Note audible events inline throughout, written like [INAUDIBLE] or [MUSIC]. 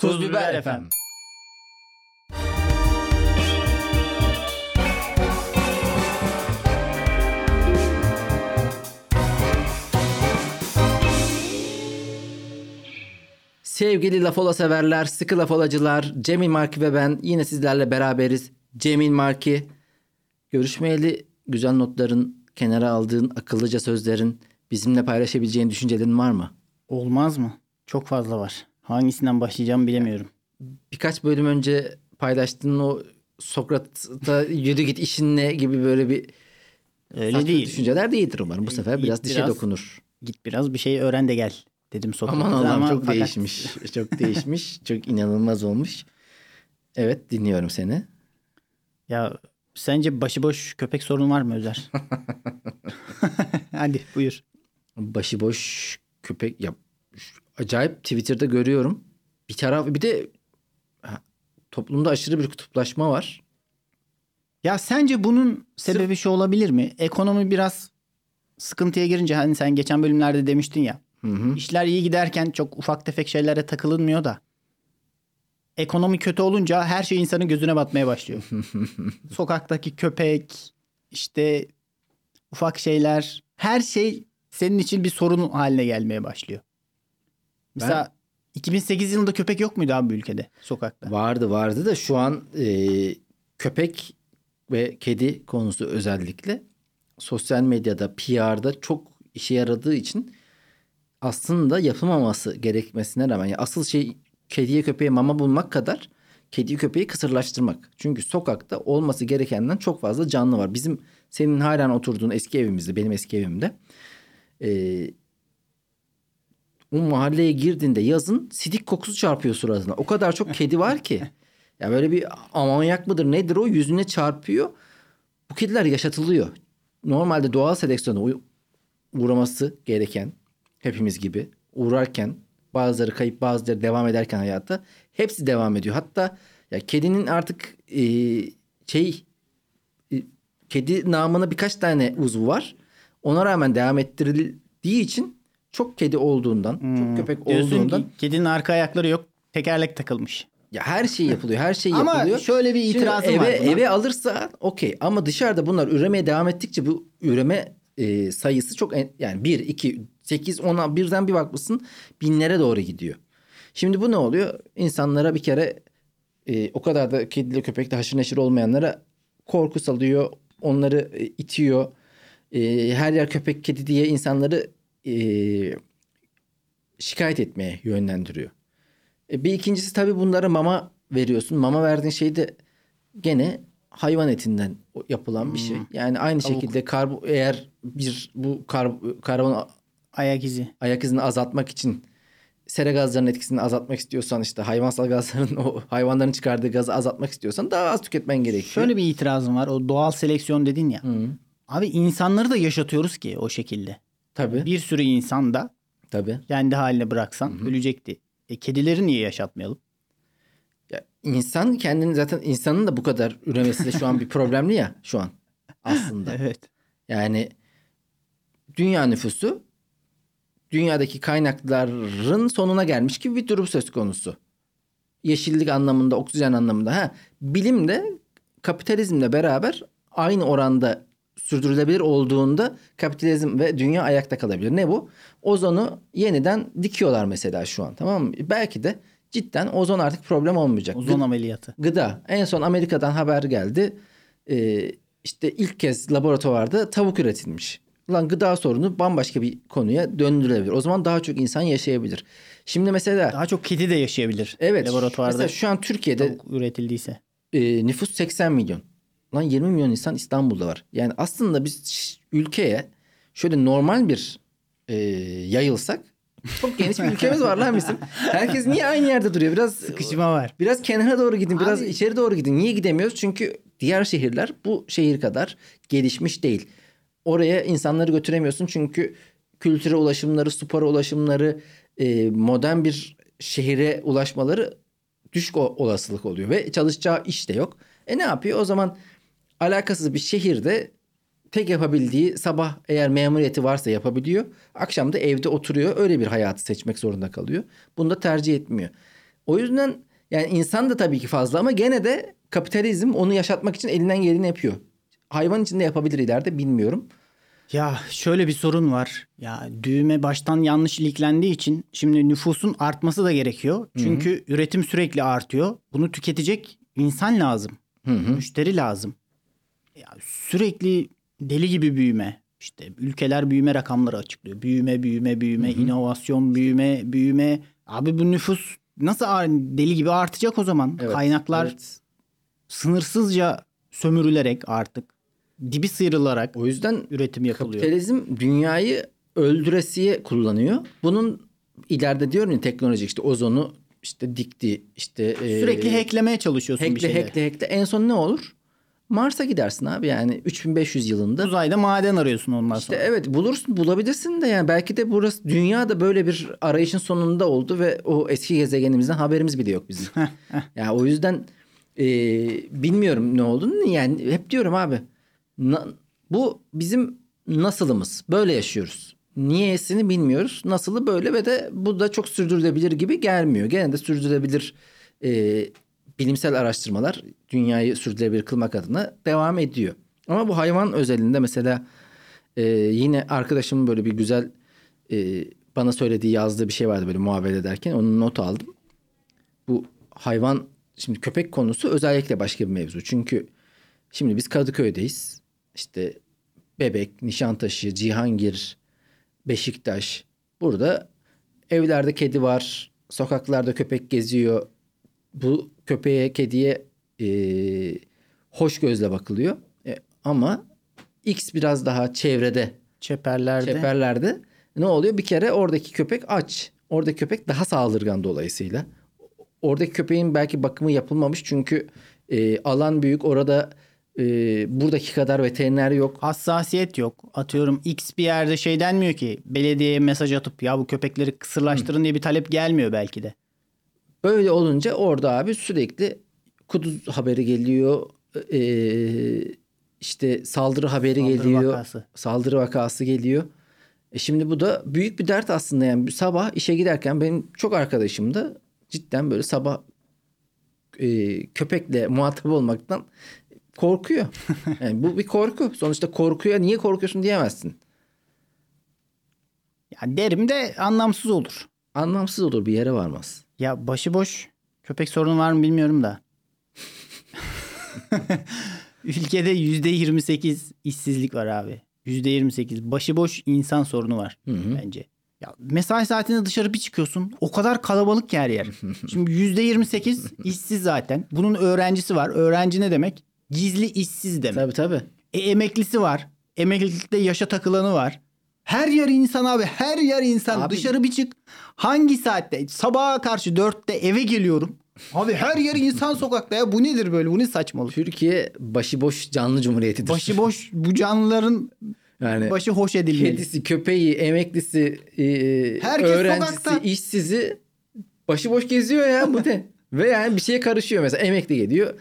Tuz Biber efendim. Sevgili Lafola severler, sıkı lafolacılar, Cemil Marki ve ben yine sizlerle beraberiz. Cemil Marki, görüşmeyeli güzel notların, kenara aldığın akıllıca sözlerin, bizimle paylaşabileceğin düşüncelerin var mı? Olmaz mı? Çok fazla var. Hangisinden başlayacağımı bilemiyorum. Birkaç bölüm önce paylaştığın o Sokrat'ta yürü git işinle gibi böyle bir Öyle değil. düşünceler değildir umarım. Bu sefer Git biraz dişe biraz- dokunur. Git biraz bir şey öğren de gel dedim Sokrat'a. Aman Allah'ım Ama çok fakat değişmiş. [LAUGHS] Çok değişmiş. Çok inanılmaz olmuş. Evet dinliyorum seni. Ya sence başıboş köpek sorunu var mı Özer? [LAUGHS] [LAUGHS] Hadi buyur. Başıboş köpek ya acayip Twitter'da görüyorum. Bir taraf bir de toplumda aşırı bir kutuplaşma var. Ya sence bunun sebebi şu olabilir mi? Ekonomi biraz sıkıntıya girince hani sen geçen bölümlerde demiştin ya. Hı hı. İşler iyi giderken çok ufak tefek şeylere takılınmıyor da. Ekonomi kötü olunca her şey insanın gözüne batmaya başlıyor. [LAUGHS] Sokaktaki köpek, işte ufak şeyler, her şey senin için bir sorun haline gelmeye başlıyor. Mesela 2008 yılında köpek yok muydu abi ülkede sokakta? Vardı vardı da şu an e, köpek ve kedi konusu özellikle sosyal medyada, PR'da çok işe yaradığı için aslında yapılmaması gerekmesine rağmen yani asıl şey kediye köpeğe mama bulmak kadar kediyi köpeği kısırlaştırmak. Çünkü sokakta olması gerekenden çok fazla canlı var. Bizim senin halen oturduğun eski evimizde, benim eski evimde e, o mahalleye girdiğinde yazın sidik kokusu çarpıyor suratına. O kadar çok kedi var ki. [LAUGHS] Ya böyle bir amonyak mıdır nedir o yüzüne çarpıyor. Bu kediler yaşatılıyor. Normalde doğal seleksiyona uğraması gereken hepimiz gibi uğrarken bazıları kayıp bazıları devam ederken hayata hepsi devam ediyor. Hatta ya kedinin artık e, şey e, kedi namına birkaç tane uzvu var. Ona rağmen devam ettirildiği için çok kedi olduğundan, çok köpek Hmm. Diyorsun olduğundan ki kedinin arka ayakları yok, tekerlek takılmış. ya her şey yapılıyor, her şey Ama yapılıyor. şöyle bir Şimdi itirazım eve, var buna. Eve alırsa okey ama dışarıda bunlar üremeye devam ettikçe bu üreme e, sayısı çok en- yani 1, 2, 8, 10'a birden bir bakmışsın binlere doğru gidiyor. Şimdi bu ne oluyor? İnsanlara bir kere e, o kadar da kediyle köpekle haşır neşir olmayanlara korku salıyor. Onları e, itiyor. E, her yer köpek kedi diye insanları e, şikayet etmeye yönlendiriyor. E, bir ikincisi tabii bunlara mama veriyorsun. Mama verdiğin şey de gene hayvan etinden yapılan bir şey. Yani aynı Tavuk. şekilde karbo eğer bir bu kar, karbon Ayak izi. ayak izini azaltmak için sera gazlarının etkisini azaltmak istiyorsan işte hayvansal gazların o hayvanların çıkardığı gazı azaltmak istiyorsan daha az tüketmen gerekiyor. Şöyle bir itirazım var. O doğal seleksiyon dedin ya. Hı, Abi insanları da yaşatıyoruz ki o şekilde. Tabii Bir sürü insan da tabii. kendi haline bıraksan ölecekti. E kedileri niye yaşatmayalım? Ya insan kendini zaten insanın da bu kadar üremesi de şu an bir problemli ya şu an aslında. [LAUGHS] Evet. Yani dünya nüfusu dünyadaki kaynakların sonuna gelmiş gibi bir durum söz konusu. Yeşillik anlamında, oksijen anlamında. Ha, bilim de kapitalizmle beraber aynı oranda sürdürülebilir olduğunda kapitalizm ve dünya ayakta kalabilir. Ne bu? Ozonu yeniden dikiyorlar mesela şu an tamam mı? Belki de cidden ozon artık problem olmayacak. Ozon ameliyatı. Gıda. En son Amerika'dan haber geldi. Ee, işte ilk kez laboratuvarda tavuk üretilmiş. Lan gıda sorunu bambaşka bir konuya döndürülebilir. O zaman daha çok insan yaşayabilir. Şimdi mesela Daha çok kedi de yaşayabilir. evet Laboratuvarda mesela şu an Türkiye'de tavuk üretildiyse. e, nüfus 80 milyon. Lan 20 milyon insan İstanbul'da var. Yani aslında biz ülkeye şöyle normal bir e, yayılsak çok geniş bir ülkemiz var lan bizim. Herkes niye aynı yerde duruyor? Biraz Sıkışma var. Biraz kenara doğru gidin, biraz Abi- içeri doğru gidin. Niye gidemiyoruz? Çünkü diğer şehirler bu şehir kadar gelişmiş değil. Oraya insanları götüremiyorsun çünkü kültüre ulaşımları, spora ulaşımları, e, modern bir şehire ulaşmaları düşük olasılık oluyor ve çalışacağı iş de yok. E ne yapıyor? O zaman alakasız bir şehirde tek yapabildiği sabah eğer memuriyeti varsa yapabiliyor. Akşam da evde oturuyor. Öyle bir hayatı seçmek zorunda kalıyor. Bunu da tercih etmiyor. O yüzden yani insan da tabii ki fazla ama gene de kapitalizm onu yaşatmak için elinden geleni yapıyor. Hayvan için de yapabilir ileride bilmiyorum. Ya şöyle bir sorun var. Ya düğme baştan yanlış iliklendiği için şimdi nüfusun artması da gerekiyor. Çünkü üretim sürekli artıyor. Bunu tüketecek insan lazım. Müşteri lazım. Ya sürekli deli gibi büyüme. İşte ülkeler büyüme rakamları açıklıyor. Büyüme, büyüme, büyüme, inovasyon, büyüme, büyüme. Abi bu nüfus nasıl deli gibi artacak o zaman? Evet, Kaynaklar evet. sınırsızca sömürülerek artık dibi sıyrılarak O yüzden üretim yapılıyor. kapitalizm dünyayı öldüresiye kullanıyor. Bunun ileride diyorum ya teknoloji işte ozonu işte dikti işte e, Sürekli hacklemeye çalışıyorsun bir hackle şeyleri. hackle hackle en son ne olur? Mars'a gidersin abi yani 3500 yılında. Uzayda maden arıyorsun ondan İşte sonra. evet bulursun bulabilirsin de yani belki de burası dünya da böyle bir arayışın sonunda oldu ve o eski gezegenimizden haberimiz bile yok bizim. yani o yüzden e, bilmiyorum ne olduğunu yani hep diyorum abi na- bu bizim nasılımız böyle yaşıyoruz. Niyesini bilmiyoruz. Nasılı böyle ve de bu da çok sürdürülebilir gibi gelmiyor. Gene de sürdürülebilir e, bilimsel araştırmalar dünyayı sürdürülebilir kılmak adına devam ediyor. Ama bu hayvan özelinde mesela ee, yine arkadaşımın böyle bir güzel e, bana söylediği yazdığı bir şey vardı böyle muhabbet ederken onu not aldım. Bu hayvan şimdi köpek konusu özellikle başka bir mevzu. Çünkü şimdi biz Kadıköy'deyiz. İşte Bebek, Nişantaşı, Cihangir, Beşiktaş. Burada evlerde kedi var. Sokaklarda köpek geziyor. Bu köpeğe, kediye e, hoş gözle bakılıyor. E, ama X biraz daha çevrede Çeperlerde. çeperlerde ne oluyor? Bir kere oradaki köpek aç. Oradaki köpek daha saldırgan dolayısıyla. Oradaki köpeğin belki bakımı yapılmamış çünkü e, alan büyük. Orada e, buradaki kadar veteriner yok. Hassasiyet yok. Atıyorum X bir yerde şey denmiyor ki belediyeye mesaj atıp ya bu köpekleri kısırlaştırın diye bir talep gelmiyor belki de. Böyle olunca orada abi sürekli kuduz haberi geliyor. E, işte saldırı haberi Saldırı geliyor. vakası. Saldırı vakası geliyor. E şimdi bu da büyük bir dert aslında yani sabah işe giderken benim çok arkadaşım da cidden böyle sabah e, köpekle muhatap olmaktan korkuyor. [LAUGHS] Yani bu bir korku. Sonuçta korkuya niye korkuyorsun diyemezsin. Ya derim de anlamsız olur. Anlamsız olur bir yere varmaz. Ya başıboş köpek sorunu var mı bilmiyorum da. [LAUGHS] Ülkede yüzde 28 işsizlik var abi. Yüzde 28 başıboş insan sorunu var bence. Ya mesai saatinde dışarı bir çıkıyorsun. O kadar kalabalık ki her yer. [LAUGHS] Şimdi yüzde 28 işsiz zaten. Bunun öğrencisi var. Öğrenci ne demek? Gizli işsiz demek. Tabii tabii. E, emeklisi var. Emeklilikte yaşa takılanı var. Her yer insan abi. Her yer insan. Abi- Dışarı bir çık. Hangi saatte? Sabaha karşı dörtte eve geliyorum. Abi her yer insan sokakta ya. Bu nedir böyle? Bu ne saçmalık? Türkiye başıboş canlı cumhuriyetidir. Başıboş bu canlıların yani başı hoş edilmeli. kedisi, köpeği, emeklisi, e, Herkes öğrencisi, sokakta. işsizi başıboş geziyor ya bu ne? [LAUGHS] Ve yani bir şeye karışıyor mesela emekli geliyor.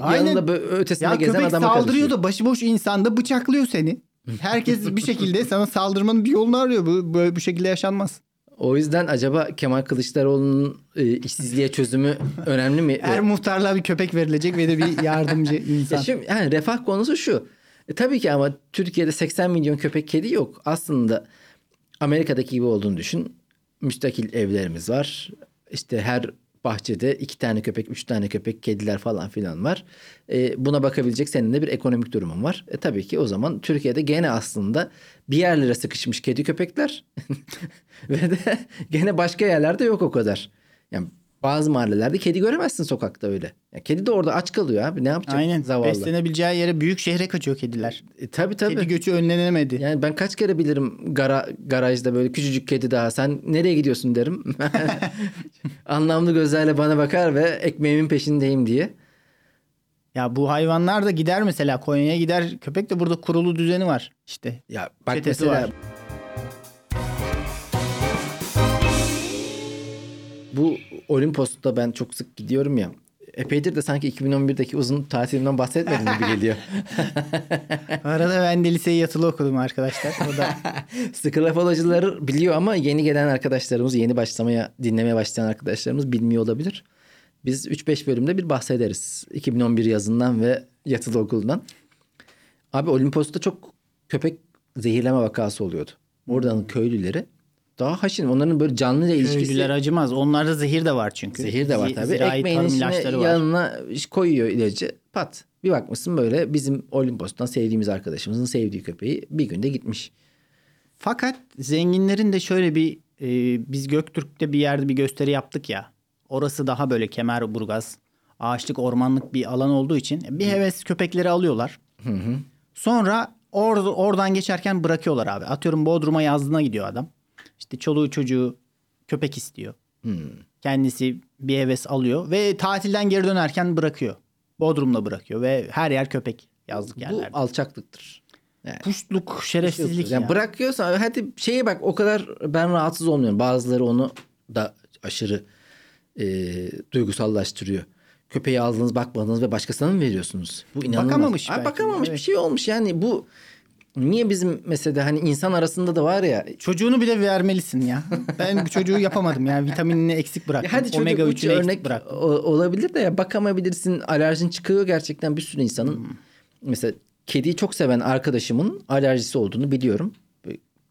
Aynen. Yanında böyle ötesinde Ya gezen köpek adama saldırıyor karışıyor. da başıboş insan da bıçaklıyor seni. Herkes bir şekilde sana saldırmanın bir yolunu arıyor. Bu böyle bu şekilde yaşanmaz. O yüzden acaba Kemal Kılıçdaroğlu'nun e, işsizliğe çözümü önemli mi? Her muhtarlığa bir köpek verilecek ve de bir yardımcı [LAUGHS] Ya insan. şimdi yani refah konusu şu. E, tabii ki ama Türkiye'de 80 milyon köpek kedi yok. Aslında Amerika'daki gibi olduğunu düşün. Müstakil evlerimiz var. İşte her bahçede iki tane köpek, üç tane köpek, kediler falan filan var. E, buna bakabilecek senin de bir ekonomik durumun var. E, tabii ki o zaman Türkiye'de gene aslında bir yerlere sıkışmış kedi köpekler [LAUGHS] ve de gene başka yerlerde yok o kadar. Yani bazı mahallelerde kedi göremezsin sokakta öyle. Ya kedi de orada aç kalıyor abi. Ne yapacak Aynen. zavallı? Beslenebileceği yere büyük şehre kaçıyor kediler. E, tabii tabii. Kedi göçü önlenemedi. Yani ben kaç kere bilirim gara, garajda böyle küçücük kedi daha sen nereye gidiyorsun derim. [LAUGHS] [LAUGHS] Anlamlı gözlerle bana bakar ve ekmeğimin peşindeyim diye. Ya bu hayvanlar da gider mesela Konya'ya gider. Köpek de burada kurulu düzeni var işte. Ya bak Çetesi mesela var. bu Olimpos'ta ben çok sık gidiyorum ya. epeydir de sanki 2011'deki uzun tatilimden bahsetmedim gibi geliyor. [LAUGHS] Arada ben de liseyi yatılı okudum arkadaşlar. O da [LAUGHS] lafalacıları biliyor ama yeni gelen arkadaşlarımız, yeni başlamaya, dinlemeye başlayan arkadaşlarımız bilmiyor olabilir. Biz 3-5 bölümde bir bahsederiz. 2011 yazından ve yatılı okuldan. Abi Olimpos'ta çok köpek zehirleme vakası oluyordu. Oradan köylüleri daha haşin. Onların böyle canlı ile ilişkisi. köylüler acımaz. Onlarda zehir de var çünkü. Zehir de var tabii. zirai Ekmeğin içine yanına koyuyor ilacı. Pat. Bir bakmışsın böyle bizim Olimpos'tan sevdiğimiz arkadaşımızın sevdiği köpeği bir günde gitmiş. Fakat zenginlerin de şöyle bir e, biz Göktürk'te bir yerde bir gösteri yaptık ya. Orası daha böyle Kemerburgaz, ağaçlık, ormanlık bir alan olduğu için bir heves köpekleri alıyorlar. Sonra or- oradan geçerken bırakıyorlar abi. Atıyorum Bodrum'a yazdığına gidiyor adam. İşte çoluğu çocuğu köpek istiyor. Kendisi bir heves alıyor ve tatilden geri dönerken bırakıyor. Bodrum'da bırakıyor ve her yer köpek yazlık Bu yerlerde. alçaklıktır. Yani Puştluk, şerefsizlik Yani ya. bırakıyorsa hadi şeye bak o kadar ben rahatsız olmuyorum. Bazıları onu da aşırı e, duygusallaştırıyor. Köpeği aldınız bakmadınız ve başkasına mı veriyorsunuz? Bu inanılmaz. Bakamamış belki de, bakamamış bir evet. şey olmuş. Yani bu niye bizim mesela hani insan arasında da var ya Çocuğunu bile vermelisin ya. Ben bu çocuğu yapamadım ya. Vitaminini eksik bıraktım. Ya hadi çocuk Omega uç 3'ünü eksik örnek bıraktım. olabilir de ya bakamayabilirsin. Alerjin çıkıyor gerçekten bir sürü insanın. Hmm. Mesela kediyi çok seven arkadaşımın alerjisi olduğunu biliyorum.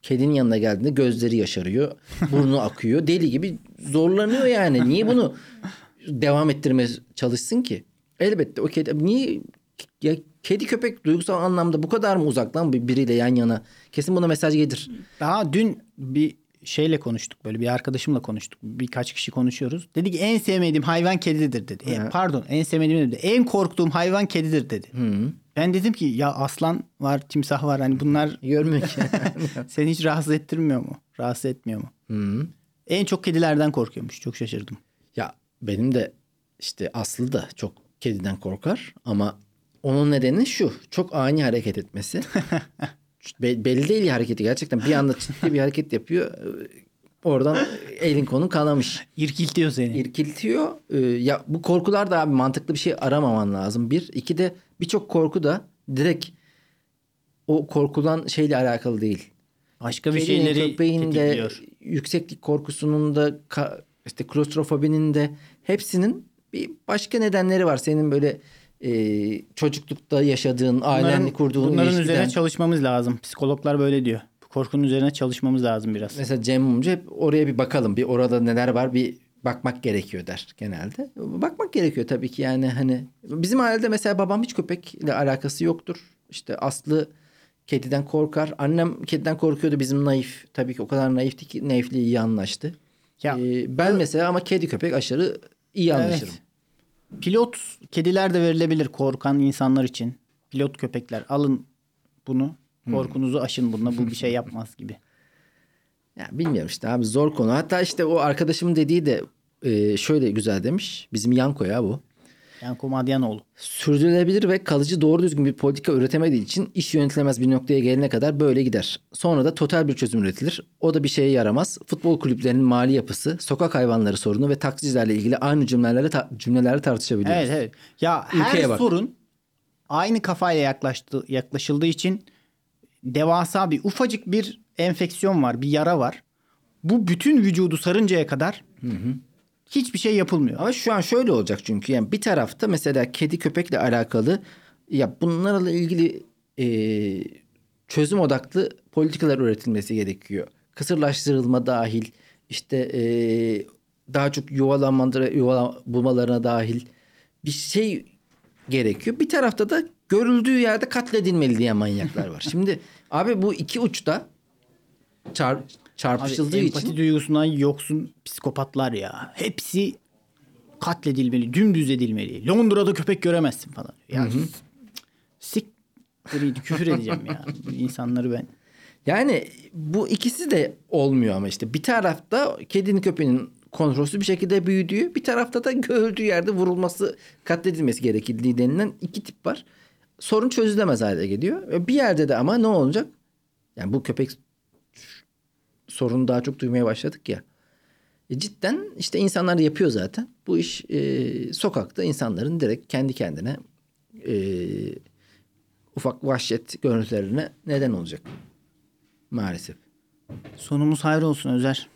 Kedinin yanına geldiğinde gözleri yaşarıyor. [LAUGHS] Burnu akıyor. Deli gibi zorlanıyor yani. Niye bunu devam ettirmeye çalışsın ki? Elbette o kedi niye ya kedi köpek duygusal anlamda bu kadar mı uzaktan bir- biriyle yan yana? Kesin buna mesaj gelir. Daha dün bir şeyle konuştuk böyle bir arkadaşımla konuştuk. Birkaç kişi konuşuyoruz. Dedi ki en sevmediğim hayvan kedidir dedi. E, pardon en sevmediğim dedi. En korktuğum hayvan kedidir dedi. Ben dedim ki ya aslan var, timsah var. Hani bunlar [LAUGHS] Görmüyor ki. [LAUGHS] seni hiç rahatsız ettirmiyor mu? Rahatsız etmiyor mu? Hı. En çok kedilerden korkuyormuş. Çok şaşırdım. Ya benim de işte Aslı da çok kediden korkar ama onun nedeni şu. Çok ani hareket etmesi. [LAUGHS] Be- belli değil hareketi gerçekten. Bir anda ciddi bir hareket yapıyor. Oradan elin kolun kanamış. İrkiltiyor seni. İrkiltiyor. Ee, ya bu korkular da abi mantıklı bir şey aramaman lazım. Bir. iki de birçok korku da direkt o korkulan şeyle alakalı değil. Başka bir Kedinin, şeyleri köpeğin de yükseklik korkusunun da işte klostrofobinin de hepsinin bir başka nedenleri var. Senin böyle e, çocuklukta yaşadığın, ailenle kurduğun bunların ilişkiden. üzerine çalışmamız lazım. Psikologlar böyle diyor. Bu korkunun üzerine çalışmamız lazım biraz. Mesela Cem Mumcu hep oraya bir bakalım. Bir orada neler var bir bakmak gerekiyor der genelde. Bakmak gerekiyor tabii ki yani hani. Bizim ailede mesela babam hiç köpekle alakası yoktur. İşte Aslı kediden korkar. Annem kediden korkuyordu bizim naif. Tabii ki o kadar naifti ki naifliği iyi anlaştı. Ya, Ee, ben mesela ama kedi köpek aşırı iyi anlaşırım. Pilot kediler de verilebilir korkan insanlar için. Pilot köpekler alın bunu. Korkunuzu aşın bununla bu bir şey yapmaz gibi. Ya bilmiyorum işte abi zor konu. Hatta işte o arkadaşımın dediği de e, şöyle güzel demiş. Bizim Yanko ya bu. Yani Komadyanoğlu. Sürdürülebilir ve kalıcı doğru düzgün bir politika üretemediği için iş yönetilemez bir noktaya gelene kadar böyle gider. Sonra da total bir çözüm üretilir. O da bir şeye yaramaz. Futbol kulüplerinin mali yapısı, sokak hayvanları sorunu ve taksicilerle ilgili aynı cümlelerle ta- cümlelerle tartışabiliyoruz. Evet evet. Ya Ülkeye her bak. sorun aynı kafayla yaklaştı, yaklaşıldığı için devasa bir ufacık bir enfeksiyon var, bir yara var. Bu bütün vücudu sarıncaya kadar hiçbir şey yapılmıyor. Ama şu an şöyle olacak çünkü yani bir tarafta mesela kedi köpekle alakalı ya bunlarla ilgili e, çözüm odaklı politikalar üretilmesi gerekiyor. Kısırlaştırılma dahil işte e, daha çok yuvalanmalara, yuvala bulmalarına dahil bir şey gerekiyor. Bir tarafta da görüldüğü yerde katledilmeli diye manyaklar var. [LAUGHS] Şimdi abi bu iki uçta çar, Abi, çarpışıldığı empati için duygusundan yoksun psikopatlar ya. Hepsi katledilmeli, dümdüz edilmeli. Londra'da köpek göremezsin falan. Ya sik küfür edeceğim ya. Bu insanları ben. Yani bu ikisi de olmuyor ama işte bir tarafta kedinin köpeğinin kontrolsüz bir şekilde büyüdüğü bir tarafta da gördüğü yerde vurulması katledilmesi gerekildiği denilen iki tip var. Sorun çözülemez hale geliyor. Bir yerde de ama ne olacak? Yani bu köpek sorunu daha çok duymaya başladık ya. E, cidden işte insanlar yapıyor zaten. Bu iş e, sokakta insanların direkt kendi kendine e, ufak vahşet görüntülerine neden olacak. Maalesef. Sonumuz hayır olsun Özer.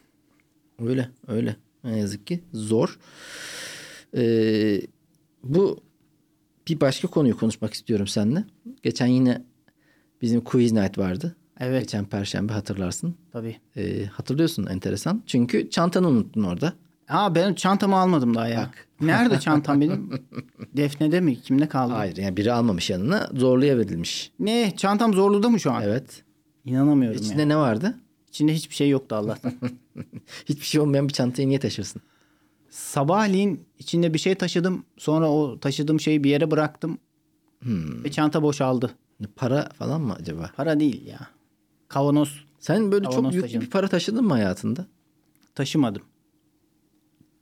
Öyle öyle. Ne yazık ki zor. Ee, bu bir başka konuyu konuşmak istiyorum seninle. Geçen yine bizim quiz night vardı. Evet Geçen perşembe hatırlarsın. tabii. Ee, hatırlıyorsun enteresan. Çünkü çantanı unuttun orada. Aa ben çantamı almadım daha ya. Bak. [LAUGHS] Nerede çantam benim? Defne'de mi? Kimde kaldı? Hayır yani biri almamış yanına zorluya verilmiş. Ne? Çantam zorluda mı şu an? Evet. İnanamıyorum İçinde ya. ne vardı? İçinde hiçbir şey yoktu Allah'tan. [LAUGHS] Hiçbir şey olmayan bir çantayı niye taşırsın? Sabahleyin içinde bir şey taşıdım. Sonra o taşıdığım şeyi bir yere bıraktım. Hmm. Ve çanta boşaldı. Para falan mı acaba? Para değil ya. Kavanoz Sen böyle Kavanoz çok yüklü taşıdım. bir para taşıdın mı hayatında? taşımadım.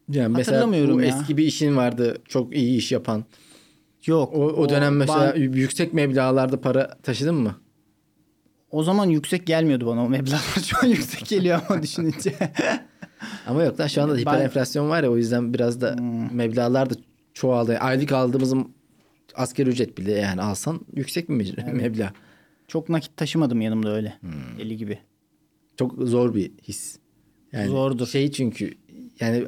Yani mesela bu ya. eski bir işin vardı çok iyi iş yapan. Yok. O, o dönem mesela ban- yüksek meblağlarda para taşıdın mı? o zaman yüksek gelmiyordu bana o meblağlar. [LAUGHS] Şu an yüksek geliyor ama [LAUGHS] düşününce. Ama yok lan şu anda Ben- hiper enflasyon var ya o yüzden biraz da meblağlar da çoğaldı. Aylık aldığımız asgari ücret bile yani alsan yüksek bir me- meblağ. Çok nakit taşımadım yanımda öyle. Hmm. Deli gibi. Çok zor bir his. Yani Zordur. Şey çünkü yani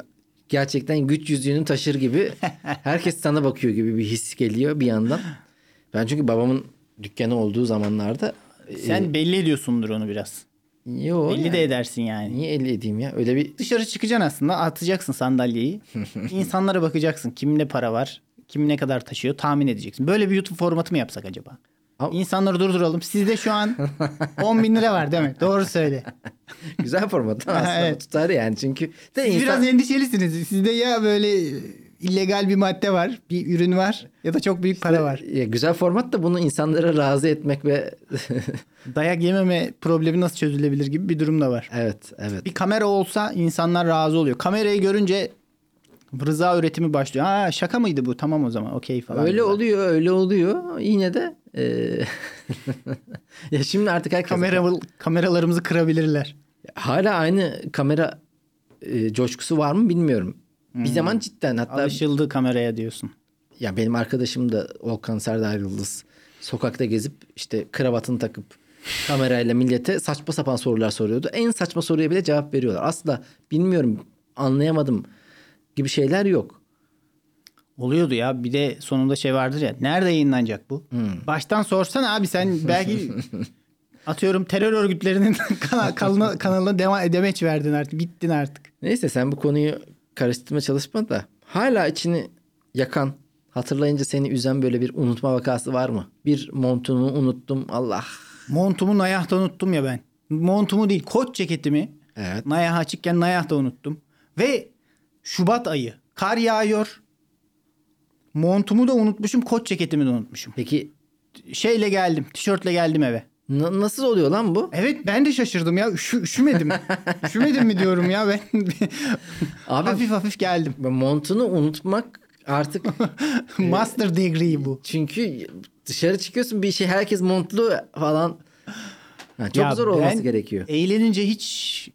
gerçekten güç yüzüğünü taşır gibi [LAUGHS] herkes sana bakıyor gibi bir his geliyor bir yandan. Ben çünkü babamın dükkanı olduğu zamanlarda Sen belli ediyorsundur onu biraz. yo, Belli yani de edersin yani. niye elde edeyim ya? Öyle bir Dışarı çıkacaksın aslında atacaksın sandalyeyi. [LAUGHS] İnsanlara bakacaksın kimde para var. Kim ne kadar taşıyor tahmin edeceksin. Böyle bir YouTube formatı mı yapsak acaba? Ama- İnsanları durduralım. Sizde şu an [LAUGHS] 10 bin lira var değil mi? Doğru söyle. [LAUGHS] güzel format aslında Evet. tutar yani çünkü de Siz insan- biraz endişelisiniz. Sizde ya böyle illegal bir madde var, bir ürün var ya da çok büyük para var. Ya güzel format da bunu insanlara razı etmek ve [LAUGHS] Dayak yememe problemi nasıl çözülebilir gibi bir durum da var. evet evet. Bir kamera olsa insanlar razı oluyor. Kamerayı görünce rıza üretimi başlıyor. Ha şaka mıydı bu? Tamam o zaman. Okey falan. Öyle diyorlar. oluyor öyle oluyor yine de e, [LAUGHS] ya şimdi artık herkes Kamera, kameralarımızı kırabilirler. hala aynı kamera e, coşkusu var mı bilmiyorum. Bir zaman cidden hatta Alışıldı kameraya diyorsun. ya benim arkadaşım da Volkan Serdar Yıldız sokakta gezip işte kravatını takıp kamerayla millete saçma sapan sorular soruyordu. En saçma soruya bile cevap veriyorlar. Aslında bilmiyorum anlayamadım gibi şeyler yok. Oluyordu ya. Bir de sonunda şey vardır ya. Nerede yayınlanacak bu? Baştan sorsana abi sen belki [LAUGHS] atıyorum terör örgütlerinin [LAUGHS] kana- kanalına, kanalına devam demeç verdin artık. Bittin artık. Neyse sen bu konuyu karıştırma çalışma da hala içini yakan hatırlayınca seni üzen böyle bir unutma vakası var mı? Bir montunu unuttum Allah. Montumu Nayah'ta unuttum ya ben. Montumu değil kot ceketimi Evet. Nayah açıkken Nayah'ta unuttum. Ve Şubat ayı. Kar yağıyor. Montumu da unutmuşum. Kot ceketimi de unutmuşum. Peki Şeyle geldim. Tişörtle geldim eve. na- nasıl oluyor lan bu? Evet ben de şaşırdım ya. Üşü, üşümedim. [LAUGHS] üşümedim mi diyorum ya ben. [LAUGHS] Abi hafif hafif geldim. montunu unutmak artık [LAUGHS] Master degree bu. çünkü dışarı çıkıyorsun bir şey herkes montlu falan. Ha, çok Ya zor olması gerekiyor. Eğlenince hiç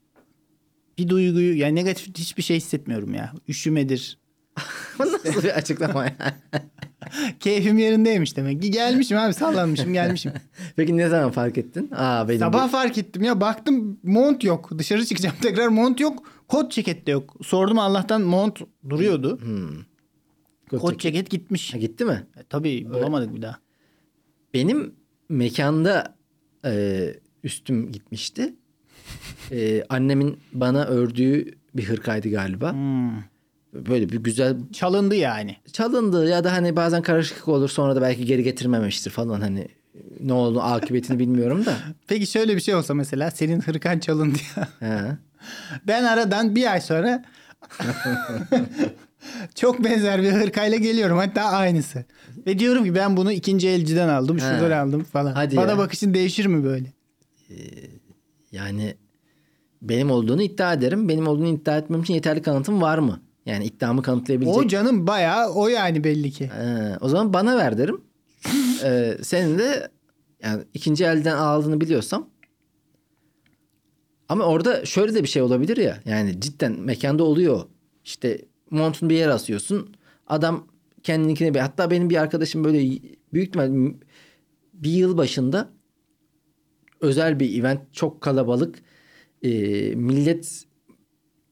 bir duyguyu yani negatif hiçbir şey hissetmiyorum ya. Üşümedir. [LAUGHS] Nasıl bir açıklama ya? [LAUGHS] Keyfim yerindeymiş demek ki. Gelmişim abi sallanmışım gelmişim. [LAUGHS] Peki ne zaman fark ettin? Aa benim Sabah fark ettim ya baktım mont yok. Dışarı çıkacağım tekrar mont yok. Kot ceket de yok. Sordum Allah'tan mont duruyordu. bu- Kot ceket gitmiş. Ha, gitti mi? E, tabii bulamadık bir daha. Benim mekanda e, üstüm gitmişti. E, annemin bana ördüğü bir hırkaydı galiba. Hmm. Böyle bir güzel Çalındı yani. çalındı ya da hani bazen karışıklık olur sonra da belki geri getirmemiştir falan hani ne oldu akıbetini bilmiyorum da. [LAUGHS] Peki şöyle bir şey olsa mesela senin hırkan çalındı ya. Ben aradan bir ay sonra [LAUGHS] çok benzer bir hırkayla geliyorum. Hatta aynısı. Ve diyorum ki ben bunu ikinci elciden aldım. Şuradan aldım falan. Hadi Bana ya. bakışın değişir mi böyle? Yani benim olduğunu iddia ederim. Benim olduğunu iddia etmem için yeterli kanıtım var mı? Yani iddiamı kanıtlayabilecek. O canım bayağı o yani belli ki. Ee, o zaman bana ver derim. [LAUGHS] Ee, senin de yani ikinci elden aldığını biliyorsam Ama orada şöyle de bir şey olabilir ya. Yani cidden mekanda oluyor. İşte montunu bir yere asıyorsun. Adam kendininkine bir hatta benim bir arkadaşım böyle büyük ihtimal bir yıl başında özel bir event çok kalabalık e, millet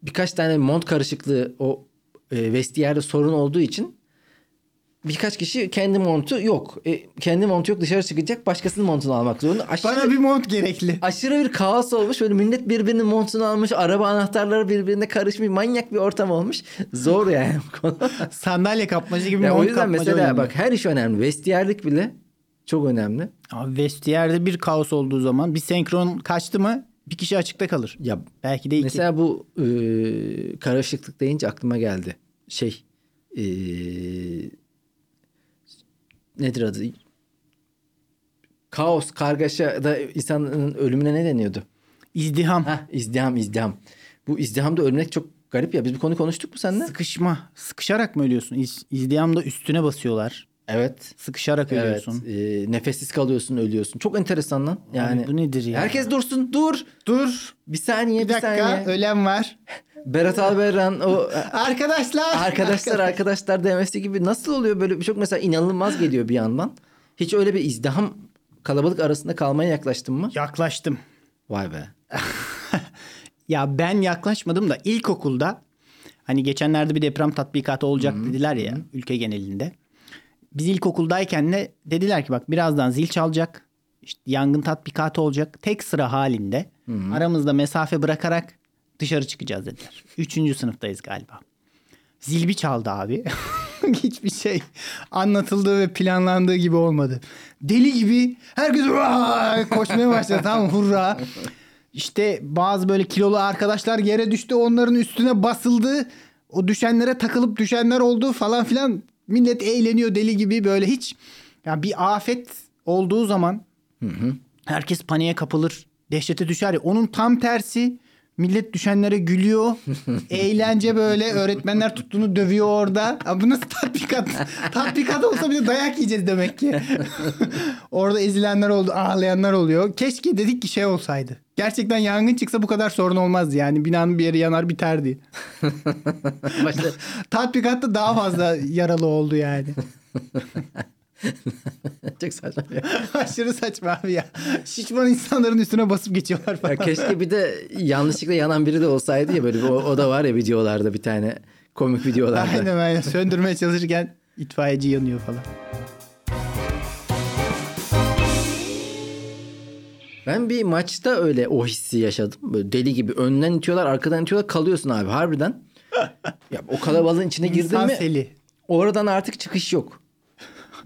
birkaç tane mont karışıklığı o e, vestiyerde sorun olduğu için birkaç kişi kendi montu yok. E, kendi montu yok dışarı çıkacak başkasının montunu almak zorunda. Aşırı, Bana bir mont gerekli. aşırı bir kaos olmuş. Böyle millet birbirinin montunu almış. Araba anahtarları birbirine karışmış. Manyak bir ortam olmuş. Zor yani bu konu. [LAUGHS] Sandalye kapmaca gibi Ya mont o yüzden kapmaca mesela önemli. bak her iş önemli. Vestiyerlik bile çok önemli. Abi vestiyerde bir kaos olduğu zaman bir senkron kaçtı mı bir kişi açıkta kalır. Ya Belki de iki. mesela bu e, karışıklık deyince aklıma geldi. Şey e, nedir adı? Kaos, kargaşa da insanın ölümüne ne deniyordu? İzdiham. Heh, izdiham, izdiham. Bu izdihamda ölmek çok garip ya. Biz bu konu konuştuk mu seninle? Sıkışma. Sıkışarak mı ölüyorsun? İz, izdihamda üstüne basıyorlar. Evet. Sıkışarak Evet. ölüyorsun. E, nefessiz kalıyorsun, ölüyorsun. Çok enteresan lan. Yani Abi bu nedir ya? herkes dursun. Dur. dur. Bir saniye, Bir bir, dakika saniye. ölen var. Berat Albayrak'ın o [LAUGHS] Arkadaşlar. arkadaşlar arkadaşlar demesi gibi nasıl oluyor böyle çok mesela inanılmaz geliyor bir yandan. Hiç öyle bir izdiham kalabalık arasında kalmaya yaklaştın mı? Yaklaştım. Vay be. [LAUGHS] Ya ben yaklaşmadım da ilkokulda hani geçenlerde bir deprem tatbikatı olacak dediler ya ülke genelinde. Biz ilkokuldayken de dediler ki bak birazdan zil çalacak. işte yangın tatbikatı olacak. Tek sıra halinde aramızda mesafe bırakarak dışarı çıkacağız dediler. Üçüncü sınıftayız galiba. Zil bir çaldı abi. [LAUGHS] Hiçbir şey anlatıldığı ve planlandığı gibi olmadı. Deli gibi herkes koşmaya başladı [LAUGHS] tamam hurra. İşte bazı böyle kilolu arkadaşlar yere düştü onların üstüne basıldı. O düşenlere takılıp düşenler oldu falan filan. Millet eğleniyor deli gibi böyle hiç. Ya bir afet olduğu zaman herkes paniğe kapılır. Dehşete düşer ya. Onun tam tersi millet düşenlere gülüyor. [LAUGHS] Eğlence böyle öğretmenler tuttuğunu dövüyor orada. Ya bu nasıl tatbikat? tatbikat olsa bir de dayak yiyeceğiz demek ki. [LAUGHS] orada ezilenler oldu, ağlayanlar oluyor. Keşke dedik ki şey olsaydı. Gerçekten yangın çıksa bu kadar sorun olmazdı yani. Binanın bir yeri yanar biterdi. [LAUGHS] Tatbikatta daha fazla yaralı oldu yani. [LAUGHS] çok saçma. ya. [LAUGHS] Aşırı saçma abi ya. Şişman insanların üstüne basıp geçiyorlar falan. Ya keşke bir de yanlışlıkla yanan biri de olsaydı ya böyle o, o da var ya videolarda bir tane komik videolarda. Aynen aynen. [LAUGHS] Söndürmeye çalışırken itfaiyeci yanıyor falan. Ben bir maçta öyle o hissi yaşadım. Böyle deli gibi önden itiyorlar arkadan itiyorlar kalıyorsun abi harbiden. ya o kalabalığın içine girdin mi seli. oradan artık çıkış yok.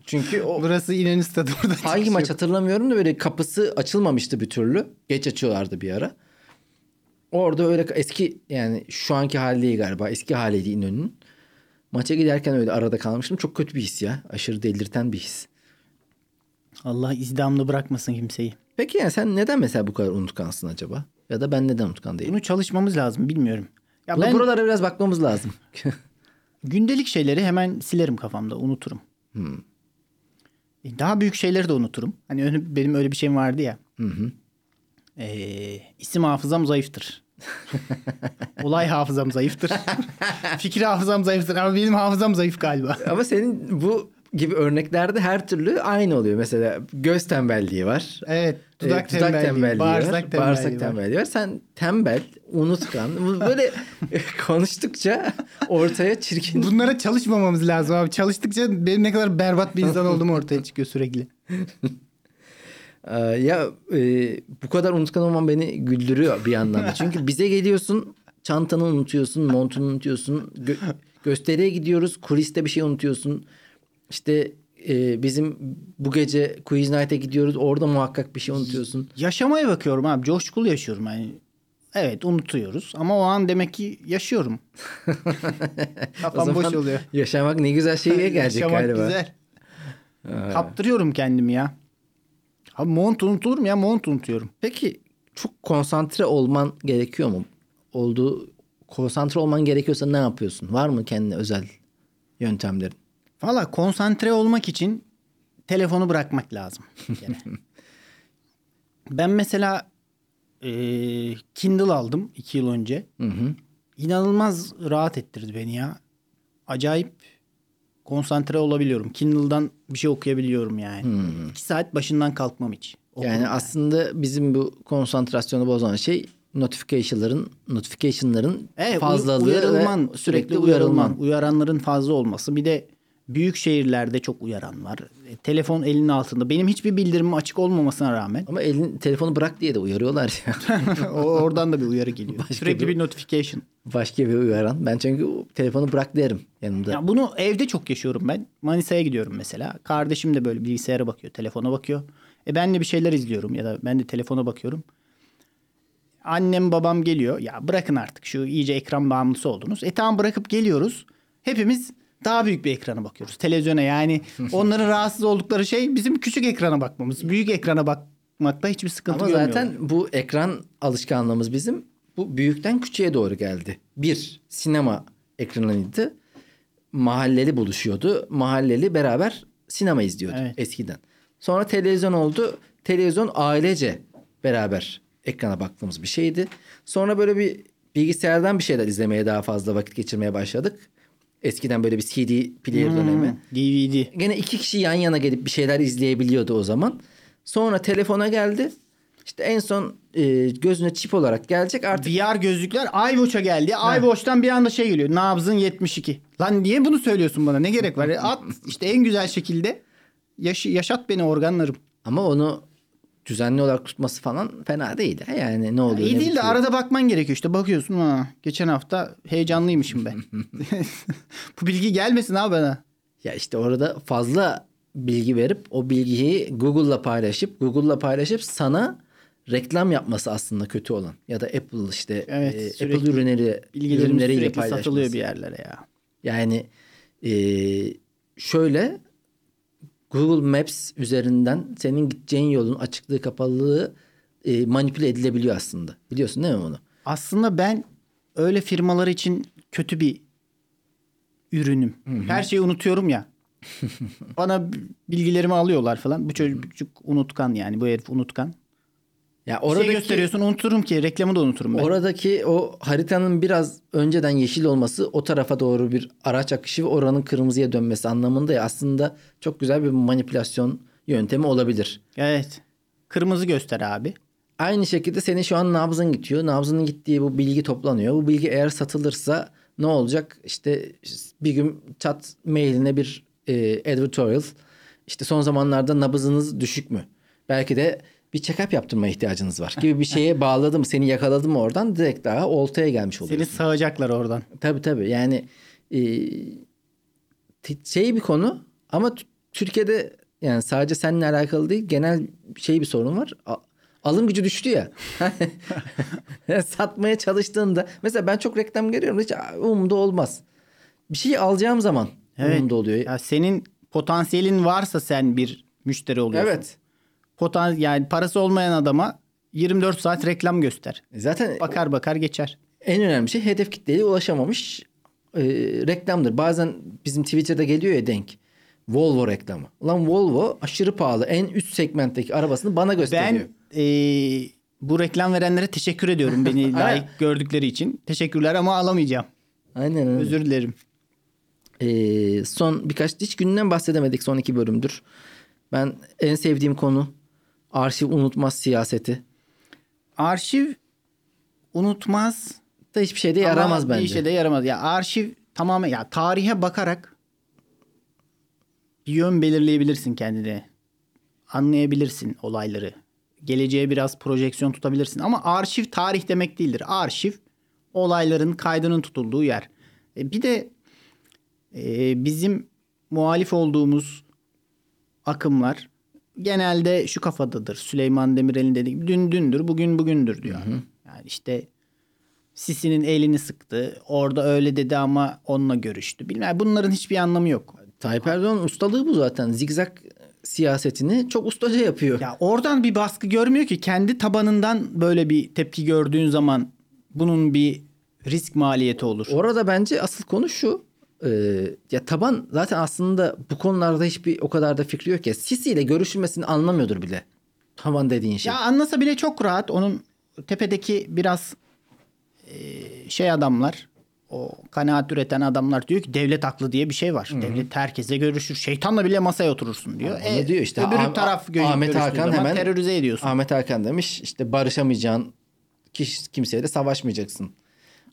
Çünkü o Burası İnönü Stadı burada hangi çıkış maç yok. hatırlamıyorum da böyle kapısı açılmamıştı bir türlü. Geç açıyorlardı bir ara. Orada öyle eski yani şu anki hali değil galiba eski haliydi İnönü'nün. Maça giderken öyle arada kalmıştım. Çok kötü bir his ya. Aşırı delirten bir his. Allah izdamlı bırakmasın kimseyi. Peki yani sen neden mesela bu kadar unutkansın acaba? Ya da ben neden unutkan değilim? Bunu çalışmamız lazım bilmiyorum. Ya Bu- ben Buralara biraz bakmamız lazım. [LAUGHS] gündelik şeyleri hemen silerim kafamda unuturum. Hmm. E, Daha büyük şeyleri de unuturum. Hani benim öyle bir şeyim vardı ya. Ee, isim hafızam zayıftır. [LAUGHS] Olay hafızam zayıftır. [LAUGHS] Fikir hafızam zayıftır ama benim hafızam zayıf galiba. Ama senin bu gibi örneklerde her türlü aynı oluyor. Mesela göz tembelliği var. Evet. Ee, Dudak tembelliği, bağırsak var. tembelliği Bağırsak var. tembelliği var. Sen tembel, unutkan. Böyle [LAUGHS] konuştukça ortaya çirkin. Bunlara çalışmamamız lazım abi. Çalıştıkça benim ne kadar berbat bir insan [LAUGHS] olduğum ortaya çıkıyor sürekli. [LAUGHS] Ya e, bu kadar unutkan olman beni güldürüyor bir yandan da. Çünkü bize geliyorsun çantanı unutuyorsun, montunu unutuyorsun. Gö- gösteriye gidiyoruz, kuliste bir şey unutuyorsun. İşte e, bizim bu gece Quiz Night'e gidiyoruz. Orada muhakkak bir şey unutuyorsun. Yaşamaya bakıyorum abi. Coşkulu yaşıyorum yani. Evet unutuyoruz ama o an demek ki yaşıyorum. [LAUGHS] Kafam boş oluyor. Yaşamak ne güzel şeye [LAUGHS] gelecek Yaşamak galiba. güzel. Kaptırıyorum kendimi ya. Abi mont unutulur mu ya? Mont unutuyorum. Peki çok konsantre olman gerekiyor mu? Olduğu konsantre olman gerekiyorsa ne yapıyorsun? Var mı kendine özel yöntemlerin? Valla konsantre olmak için telefonu bırakmak lazım. [LAUGHS] ben mesela e, Kindle aldım 2 yıl önce. Hı hı. İnanılmaz rahat ettirdi beni ya. Acayip konsantre olabiliyorum. Kindle'dan bir şey okuyabiliyorum yani. 2 saat başından kalkmam hiç. Okurum Yani aslında bizim bu konsantrasyonu bozan şey notification'ların notification'ların uy- fazlalığı uyarılman, ve sürekli uyarılman. Uyaranların fazla olması. Bir de büyük şehirlerde çok uyaran var. E, telefon elinin altında. Benim hiçbir bildirimim açık olmamasına rağmen Ama elin telefonu bırak diye de uyarıyorlar ya. [LAUGHS] o- oradan da bir uyarı geliyor. sürekli bir- bir notification. Başka bir uyaran. Ben çünkü telefonu bırak derim yanımda. Ya bunu evde çok yaşıyorum ben. Manisa'ya gidiyorum mesela. Kardeşim de böyle bilgisayara bakıyor, telefona bakıyor. E ben de bir şeyler izliyorum ya da ben de telefona bakıyorum. Annem babam geliyor. Ya bırakın artık şu iyice ekran bağımlısı oldunuz. E tamam bırakıp geliyoruz. Hepimiz daha büyük bir ekrana bakıyoruz. Televizyona yani onların [LAUGHS] rahatsız oldukları şey bizim küçük ekrana bakmamız. Büyük ekrana bakmakta hiçbir sıkıntı Ama görmüyorlar. zaten bu ekran alışkanlığımız bizim bu büyükten küçüğe doğru geldi. Bir sinema ekranıydı. Mahalleli buluşuyordu. Mahalleli beraber sinema izliyordu Evet. eskiden. Sonra televizyon oldu. Televizyon ailece beraber ekrana baktığımız bir şeydi. Sonra böyle bir bilgisayardan bir şeyler izlemeye daha fazla vakit geçirmeye başladık. Eskiden böyle bir CD player dönemi. DVD. Gene iki kişi yan yana gelip bir şeyler izleyebiliyordu o zaman. Sonra telefona geldi. İşte en son e, gözüne çip olarak gelecek artık. VR gözlükler iWatch'a geldi. iWatch'tan bir anda şey geliyor. Nabzın 72. Lan niye bunu söylüyorsun bana? Ne gerek var? E, At işte en güzel şekilde yaşı, yaşat beni organlarım. Ama onu düzenli olarak tutması falan fena değil. ha. Yani ne oluyor? İyi ne değil de arada bakman gerekiyor. İşte bakıyorsun ha geçen hafta heyecanlıymışım ben. [LAUGHS] [LAUGHS] Bu bilgi gelmesin abi bana. Ya işte orada fazla bilgi verip o bilgiyi Google'la paylaşıp Google'la paylaşıp sana reklam yapması aslında kötü olan. Ya da Apple işte Evet, e, sürekli Apple ürünleri ürünleriyle paylaşması. satılıyor bir yerlere ya. Yani e, şöyle Google Maps üzerinden senin gideceğin yolun açıklığı kapalılığı e, manipüle edilebiliyor aslında. Biliyorsun değil mi bunu? Aslında ben öyle firmalar için kötü bir ürünüm. Her şeyi unutuyorum ya. [LAUGHS] Bana bilgilerimi alıyorlar falan. Bu çocuk unutkan yani. Bu herif unutkan. Ya Bir şey oradaki gösteriyorsun unuturum ki reklamı da unuturum ben. oradaki o haritanın biraz önceden yeşil olması o tarafa doğru bir araç akışı ve oranın kırmızıya dönmesi anlamında ya aslında çok güzel bir manipülasyon yöntemi olabilir. Evet. Kırmızı göster abi. Aynı şekilde senin şu an nabzın gidiyor. Nabzının gittiği bu bilgi toplanıyor. Bu bilgi eğer satılırsa ne olacak? İşte bir gün chat mailine bir e, editorial. İşte son zamanlarda nabzınız düşük mü? Belki de bir check-up yaptırmaya ihtiyacınız var gibi bir şeye bağladım. Seni yakaladım oradan direkt daha oltaya gelmiş Seni oluyorsun. sağacaklar oradan. Tabii tabii yani e, şey bir konu ama Türkiye'de yani sadece seninle alakalı değil genel şey bir sorun var. A- alım gücü düştü ya. [LAUGHS] [LAUGHS] Satmaya çalıştığında mesela ben çok reklam görüyorum hiç umumda olmaz. Bir şeyi alacağım zaman Evet. umumda oluyor. Ya senin potansiyelin varsa sen bir müşteri oluyorsun. Evet. Potan yani parası olmayan adama 24 saat reklam göster. Zaten Bakar bakar geçer. en önemli şey hedef kitleye ulaşamamış e, reklamdır. Bazen bizim Twitter'da geliyor ya denk. Volvo reklamı. Ulan Volvo aşırı pahalı. En üst segmentteki arabasını bana gösteriyor. Ben eee, bu reklam verenlere teşekkür ediyorum beni [LAUGHS] layık gördükleri için. Teşekkürler ama alamayacağım. Aynen öyle. Özür dilerim. Ee, son birkaç hiç günden bahsedemedik son iki bölümdür. Ben en sevdiğim konu arşiv unutmaz siyaseti. Arşiv unutmaz Da hiçbir şeyde yaramaz ama bence. bir işe de yaramaz. Ya arşiv tamamen ya tarihe bakarak bir yön belirleyebilirsin kendine. Anlayabilirsin olayları. Geleceğe biraz projeksiyon tutabilirsin. Ama arşiv tarih demek değildir. Arşiv olayların kaydının tutulduğu yer. E, bir de e, bizim muhalif olduğumuz akımlar genelde şu kafadadır. Süleyman Demirel'in dediği gibi dün dündür, bugün bugündür diyor. Yani işte Sisi'nin elini sıktı. Orada öyle dedi ama onunla görüştü. Bilmem bunların hiçbir anlamı yok. Tayyip Erdoğan'ın ustalığı bu zaten. Zigzag siyasetini çok ustaca yapıyor. Ya oradan bir baskı görmüyor ki kendi tabanından böyle bir tepki gördüğün zaman bunun bir risk maliyeti olur. Orada bence asıl konu şu. E, ya taban zaten aslında bu konularda hiçbir o kadar da fikri yok ya. Sisi ile görüşülmesini anlamıyordur bile. Taban dediğin şey. Ya anlasa bile çok rahat onun tepedeki biraz e, şey adamlar o kanaat üreten adamlar diyor ki devlet aklı diye bir şey var. Devlet herkese görüşür. Şeytanla bile masaya oturursun diyor. Onu diyor işte. Öbürü Ah- taraf gö- Ahmet Hakan hemen terörize ediyorsun. Ahmet Hakan demiş işte barışamayacağın kişi kimseye de savaşmayacaksın.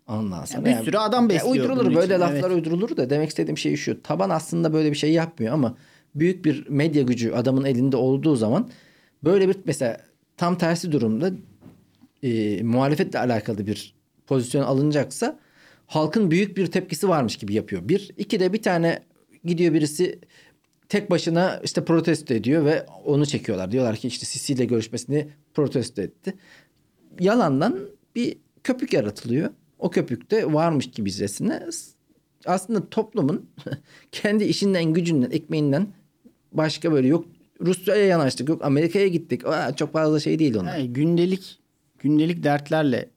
Ondan sonra. bir sürü adam besliyor uydurulur böyle için, laflar evet. uydurulur da demek istediğim şey şu. Taban aslında böyle bir şey yapmıyor ama büyük bir medya gücü adamın elinde olduğu zaman böyle bir mesela tam tersi durumda e, muhalefetle alakalı bir pozisyon alınacaksa halkın büyük bir tepkisi varmış gibi yapıyor. Bir, iki de bir tane gidiyor birisi tek başına işte protesto ediyor ve onu çekiyorlar. Diyorlar ki işte Sisi ile görüşmesini protesto etti. Yalandan bir köpük yaratılıyor. O köpükte varmış gibicesine aslında toplumun [LAUGHS] kendi işinden, gücünden, ekmeğinden başka böyle yok Rusya'ya yanaştık, yok Amerika'ya gittik. Aa, çok fazla şey değil onlar. Yani gündelik gündelik dertlerle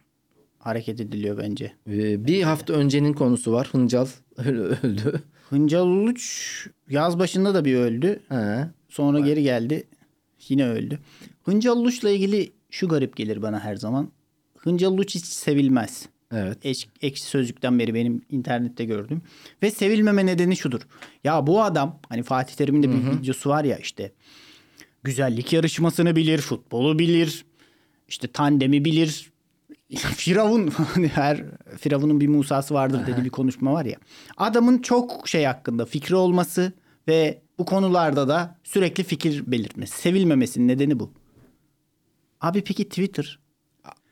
hareket ediliyor bence. Ee, bir hafta öncenin konusu var. Hıncal [LAUGHS] öldü. Hıncal Uluç yaz başında da bir öldü. Ha. Sonra geri geldi. Yine öldü. Hıncal Uluç'la ilgili şu garip gelir bana her zaman. Hıncal Uluç hiç sevilmez. Evet. Ek- ekşi sözlükten beri benim internette gördüm. Ve sevilmeme nedeni şudur. Ya bu adam hani Fatih Terim'in de bir videosu var ya işte. Güzellik yarışmasını bilir, futbolu bilir, işte tandemi bilir. [LAUGHS] Firavun hani her Firavun'un bir Musa'sı vardır dedi bir konuşma var ya. Adamın çok şey hakkında fikri olması ve bu konularda da sürekli fikir belirtmesi. Sevilmemesinin nedeni bu. Abi peki Twitter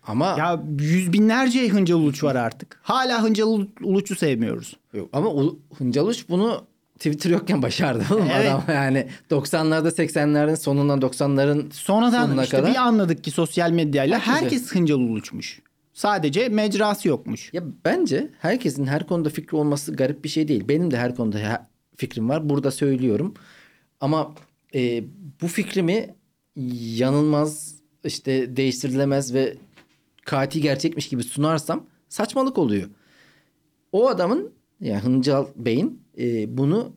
Ama ya yüz binlerce Hıncal Uluç var artık. Hala Hıncal Uluç'u sevmiyoruz. Yok, ama Ulu- Hıncal Uç bunu Twitter yokken başardı oğlum Evet. adam [LAUGHS] yani 90'larda 80'lerin sonundan 90'ların Sonradan sonuna işte kadar. bir anladık ki sosyal medyayla herkes Hıncal Uluç'muş. Sadece mecrası yokmuş. Ya bence herkesin her konuda fikri olması garip bir şey değil. Benim de her konuda fikrim var. Burada söylüyorum. Ama e, bu fikrimi yanılmaz, işte değiştirilemez ve kati gerçekmiş gibi sunarsam saçmalık oluyor. O adamın yani Hıncal Bey'in e, bunu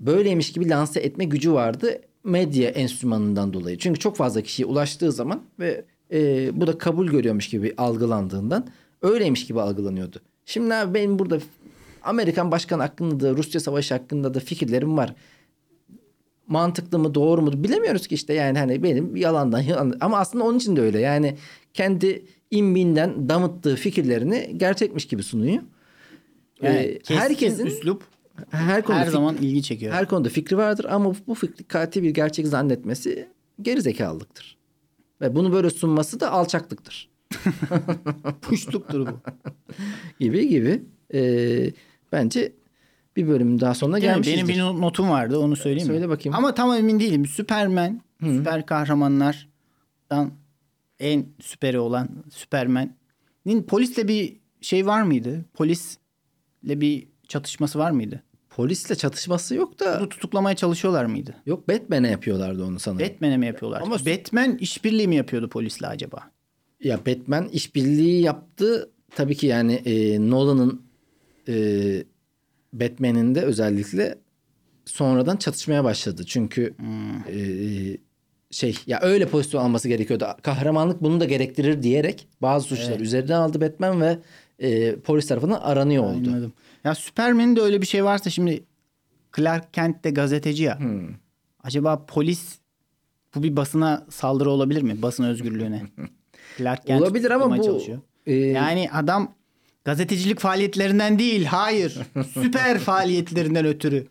böyleymiş gibi lanse etme gücü vardı medya enstrümanından dolayı. Çünkü çok fazla kişiye ulaştığı zaman ve e, bu da kabul görüyormuş gibi algılandığından öyleymiş gibi algılanıyordu. Şimdi abi benim burada Amerikan başkanı hakkında da Rusya savaşı hakkında da fikirlerim var. Mantıklı mı doğru mu bilemiyoruz ki işte yani hani benim yalandan yalan ama aslında onun için de öyle yani kendi imbinden damıttığı fikirlerini gerçekmiş gibi sunuyor. Yani Ee, herkesin üslup her konuda her fik- zaman ilgi çekiyor. her konuda fikri vardır ama bu fikri kati bir gerçek zannetmesi gerizekalılıktır. Ve bunu böyle sunması da alçaklıktır. [LAUGHS] Puşluktur bu. [LAUGHS] Gibi gibi. Ee, bence bir bölümün daha sonuna gelmişizdir. Benim bir notum vardı onu söyleyeyim mi? Söyle bakayım. Ama tam emin değilim. Süpermen, süper kahramanlardan en süperi olan Süpermen'in polisle bir şey var mıydı? Polisle bir çatışması var mıydı? Polisle çatışması yok da Bunu tutuklamaya çalışıyorlar mıydı? yok Batman'e yapıyorlardı onu sanırım. Batman'e mi yapıyorlar? Ama- Batman işbirliği mi yapıyordu polisle acaba? Ya Batman işbirliği yaptı. Tabii ki yani e, Nolan'ın e, Batman'in de özellikle sonradan çatışmaya başladı. Çünkü e, şey ya öyle pozisyon alması gerekiyordu. Kahramanlık bunu da gerektirir diyerek bazı suçları üzerinden aldı Batman ve e, polis tarafından aranıyor oldu. Anladım. Ya Süpermen'in de öyle bir şey varsa şimdi Clark Kent de gazeteci ya. Acaba polis bu bir basına saldırı olabilir mi? Basın özgürlüğüne. [LAUGHS] Clark Kent Olabilir ama bu çalışıyor. e, Yani adam gazetecilik faaliyetlerinden değil, hayır. [LAUGHS] Süper faaliyetlerinden ötürü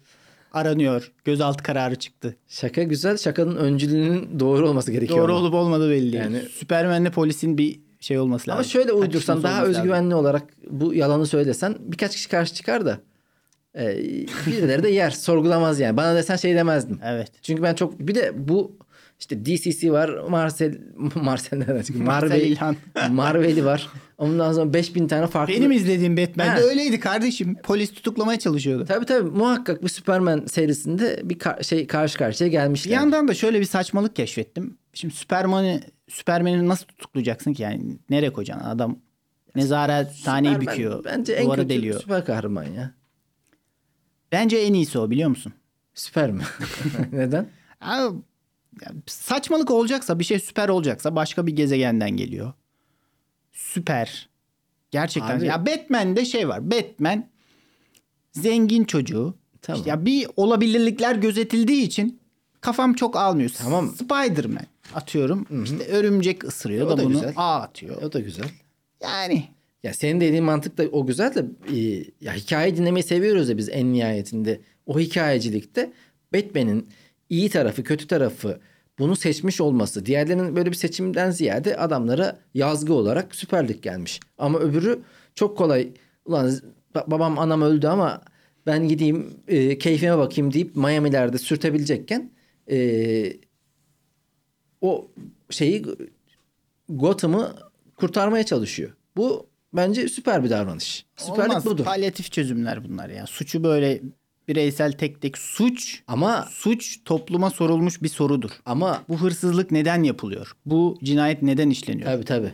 aranıyor. Gözaltı kararı çıktı. şaka güzel. Şakanın öncülüğünün doğru olması gerekiyor. Doğru ama. olup olmadığı belli. Yani- Süpermen'le polisin bir şey olması lazım. Ama şöyle uydursan daha olması lazım. özgüvenli olarak bu yalanı söylesen birkaç kişi karşı çıkar da e, birileri de yer sorgulamaz yani. Bana desen şey demezdim. Evet. Çünkü ben çok bir de bu işte DCC var Marcel [LAUGHS] Marcel nereden çıktı? Marcel Marvel. [LAUGHS] Marvel'i var. Ondan sonra 5000 tane farklı. Benim izlediğim Batman'de Ha. öyleydi kardeşim. Polis tutuklamaya çalışıyordu. Tabii tabii muhakkak bir Superman serisinde bir ka- şey karşı karşıya Bir gelmişler. yandan da şöyle bir saçmalık keşfettim. Şimdi Süperman'ı Süpermen'i nasıl tutuklayacaksın ki yani? Nereye koyacaksın? Adam nezarethaneyi Superman büküyor. Bence en kötü deliyor. süper kahraman ya. Bence en iyisi o biliyor musun? Süperman. [LAUGHS] Neden? Abi, saçmalık olacaksa bir şey süper olacaksa başka bir gezegenden geliyor. süper. Gerçekten. Abi- Ya Batman'de şey var. Batman zengin çocuğu. Tamam. İşte ya bir olabilirlikler gözetildiği için kafam çok almıyor. Tamam. Spider-Man atıyorum. İşte örümcek ısırıyor O da, da bunu güzel. ağ atıyor. O da güzel. Yani Ya senin dediğin mantık da o güzel de e, ya hikaye dinlemeyi seviyoruz ya biz en nihayetinde. O hikayecilikte Batman'in iyi tarafı, kötü tarafı bunu seçmiş olması. Diğerlerinin böyle bir seçimden ziyade adamlara yazgı olarak süperlik gelmiş. Ama öbürü çok kolay. Ulan ba- babam anam öldü ama ben gideyim e, keyfime bakayım deyip Miami'lerde sürtebilecekken e, o şeyi Gotham'ı kurtarmaya çalışıyor. Bu bence süper bir davranış. Süperlik olmaz. budur. Palyatif çözümler bunlar ya. Suçu böyle bireysel tek tek suç Ama suç topluma sorulmuş bir sorudur. ama Bu hırsızlık neden yapılıyor? Bu cinayet neden işleniyor? tabii tabii.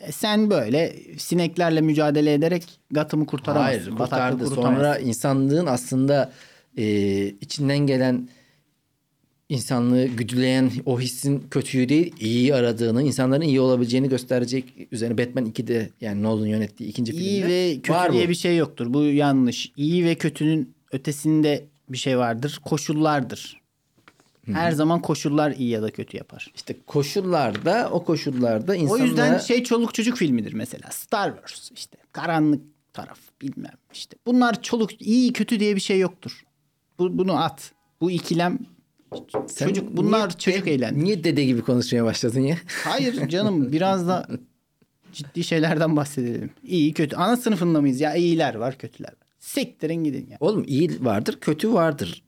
E sen böyle sineklerle mücadele ederek Gotham'ı kurtaramazsın. Hayır kurtardı. Sonra insanlığın aslında e, içinden gelen insanlığı güdüleyen o hissin kötüyü değil iyiyi aradığını, insanların iyi olabileceğini gösterecek üzerine Batman 2'de yani Nolan yönettiği ikinci filmde. İyi ve kötü var diye bu. bir şey yoktur. Bu yanlış. İyi ve kötünün ötesinde bir şey vardır. Koşullardır. Her zaman koşullar iyi ya da kötü yapar. İşte koşullarda o koşullarda O insanlara... yüzden şey çoluk çocuk filmidir mesela. Star Wars işte. Karanlık taraf bilmem işte. Bunlar çoluk iyi kötü diye bir şey yoktur. Bu, bunu at. Bu ikilem Sen çocuk bunlar niye- çocuk eğlendi. Niye dede gibi konuşmaya başladın ya? [LAUGHS] Hayır canım biraz da [LAUGHS] ciddi şeylerden bahsedelim. İyi kötü. Ana sınıfında mıyız ya? İyiler var kötüler var. Sektirin gidin ya. Oğlum iyi vardır, kötü vardır.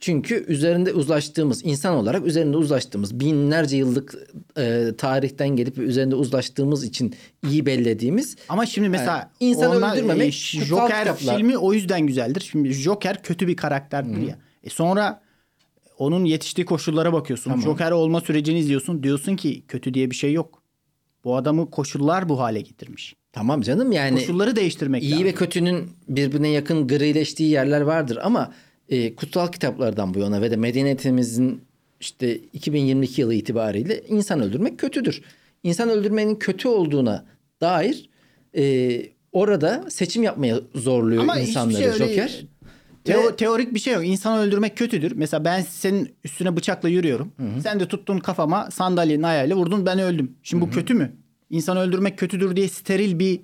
Çünkü üzerinde uzlaştığımız, insan olarak üzerinde uzlaştığımız, binlerce yıllık e, tarihten gelip üzerinde uzlaştığımız için iyi bellediğimiz Ama şimdi mesela Yani insanı onlar, öldürmemek e, Joker kitaplar. filmi o yüzden güzeldir. Şimdi Joker kötü bir karakterdir ya. E sonra onun yetiştiği koşullara bakıyorsun. Joker olma sürecini izliyorsun. Diyorsun ki kötü diye bir şey yok. Bu adamı koşullar bu hale getirmiş. Tamam canım yani Koşulları değiştirmek iyi lazım. ve kötünün birbirine yakın grileştiği yerler vardır ama e, kutsal kitaplardan bu yana ve de medeniyetimizin işte 2022 yılı itibariyle insan öldürmek kötüdür. İnsan öldürmenin kötü olduğuna dair e, orada seçim yapmaya zorluyor Ama hiçbir insanları şey öyle- Joker. Teo- teorik bir şey yok. İnsanı öldürmek kötüdür. Mesela ben senin üstüne bıçakla yürüyorum. Sen de tuttun kafama sandalyenin ayağıyla vurdun ben öldüm. Şimdi bu kötü mü? İnsanı öldürmek kötüdür diye steril bir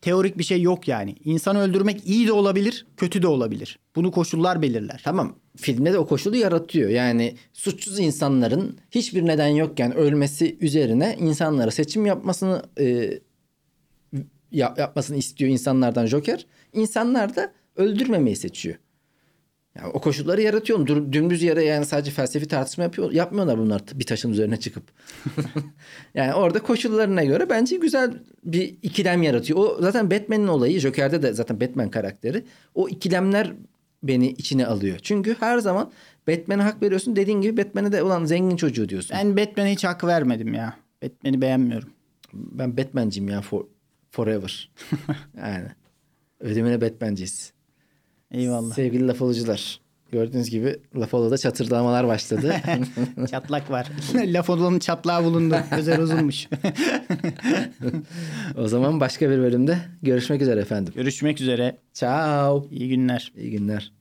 teorik bir şey yok yani. İnsanı öldürmek iyi de olabilir, kötü de olabilir. Bunu koşullar belirler. Tamam filmde de o koşulu yaratıyor. Yani suçsuz insanların hiçbir neden yokken ölmesi üzerine insanlara seçim yapmasını e, ya- yapmasını istiyor insanlardan Joker. İnsanlar da öldürmemeyi seçiyor. Yani o koşulları yaratıyor. Dur, dümdüz yere yani sadece felsefi tartışma yapıyor, yapmıyorlar bunlar bir taşın üzerine çıkıp. [LAUGHS] yani orada koşullarına göre bence güzel bir ikilem yaratıyor. O zaten Batman'in olayı Joker'de de zaten Batman karakteri. O ikilemler beni içine alıyor. Çünkü her zaman Batman'e hak veriyorsun. Dediğin gibi Batman'e de ulan zengin çocuğu diyorsun. Ben Batman'e hiç hak vermedim ya. Batman'i beğenmiyorum. Ben Batman'ciyim ya for, forever. [LAUGHS] yani. Ödemine Batman'ciyiz. Eyvallah. Sevgili laf alıcılar. Gördüğünüz gibi laf da çatırdamalar başladı. [LAUGHS] Çatlak var. [LAUGHS] Laf olanın çatlağı bulundu. Özel uzunmuş. o zaman başka bir bölümde görüşmek üzere efendim. Görüşmek üzere. Ciao. İyi günler. İyi günler.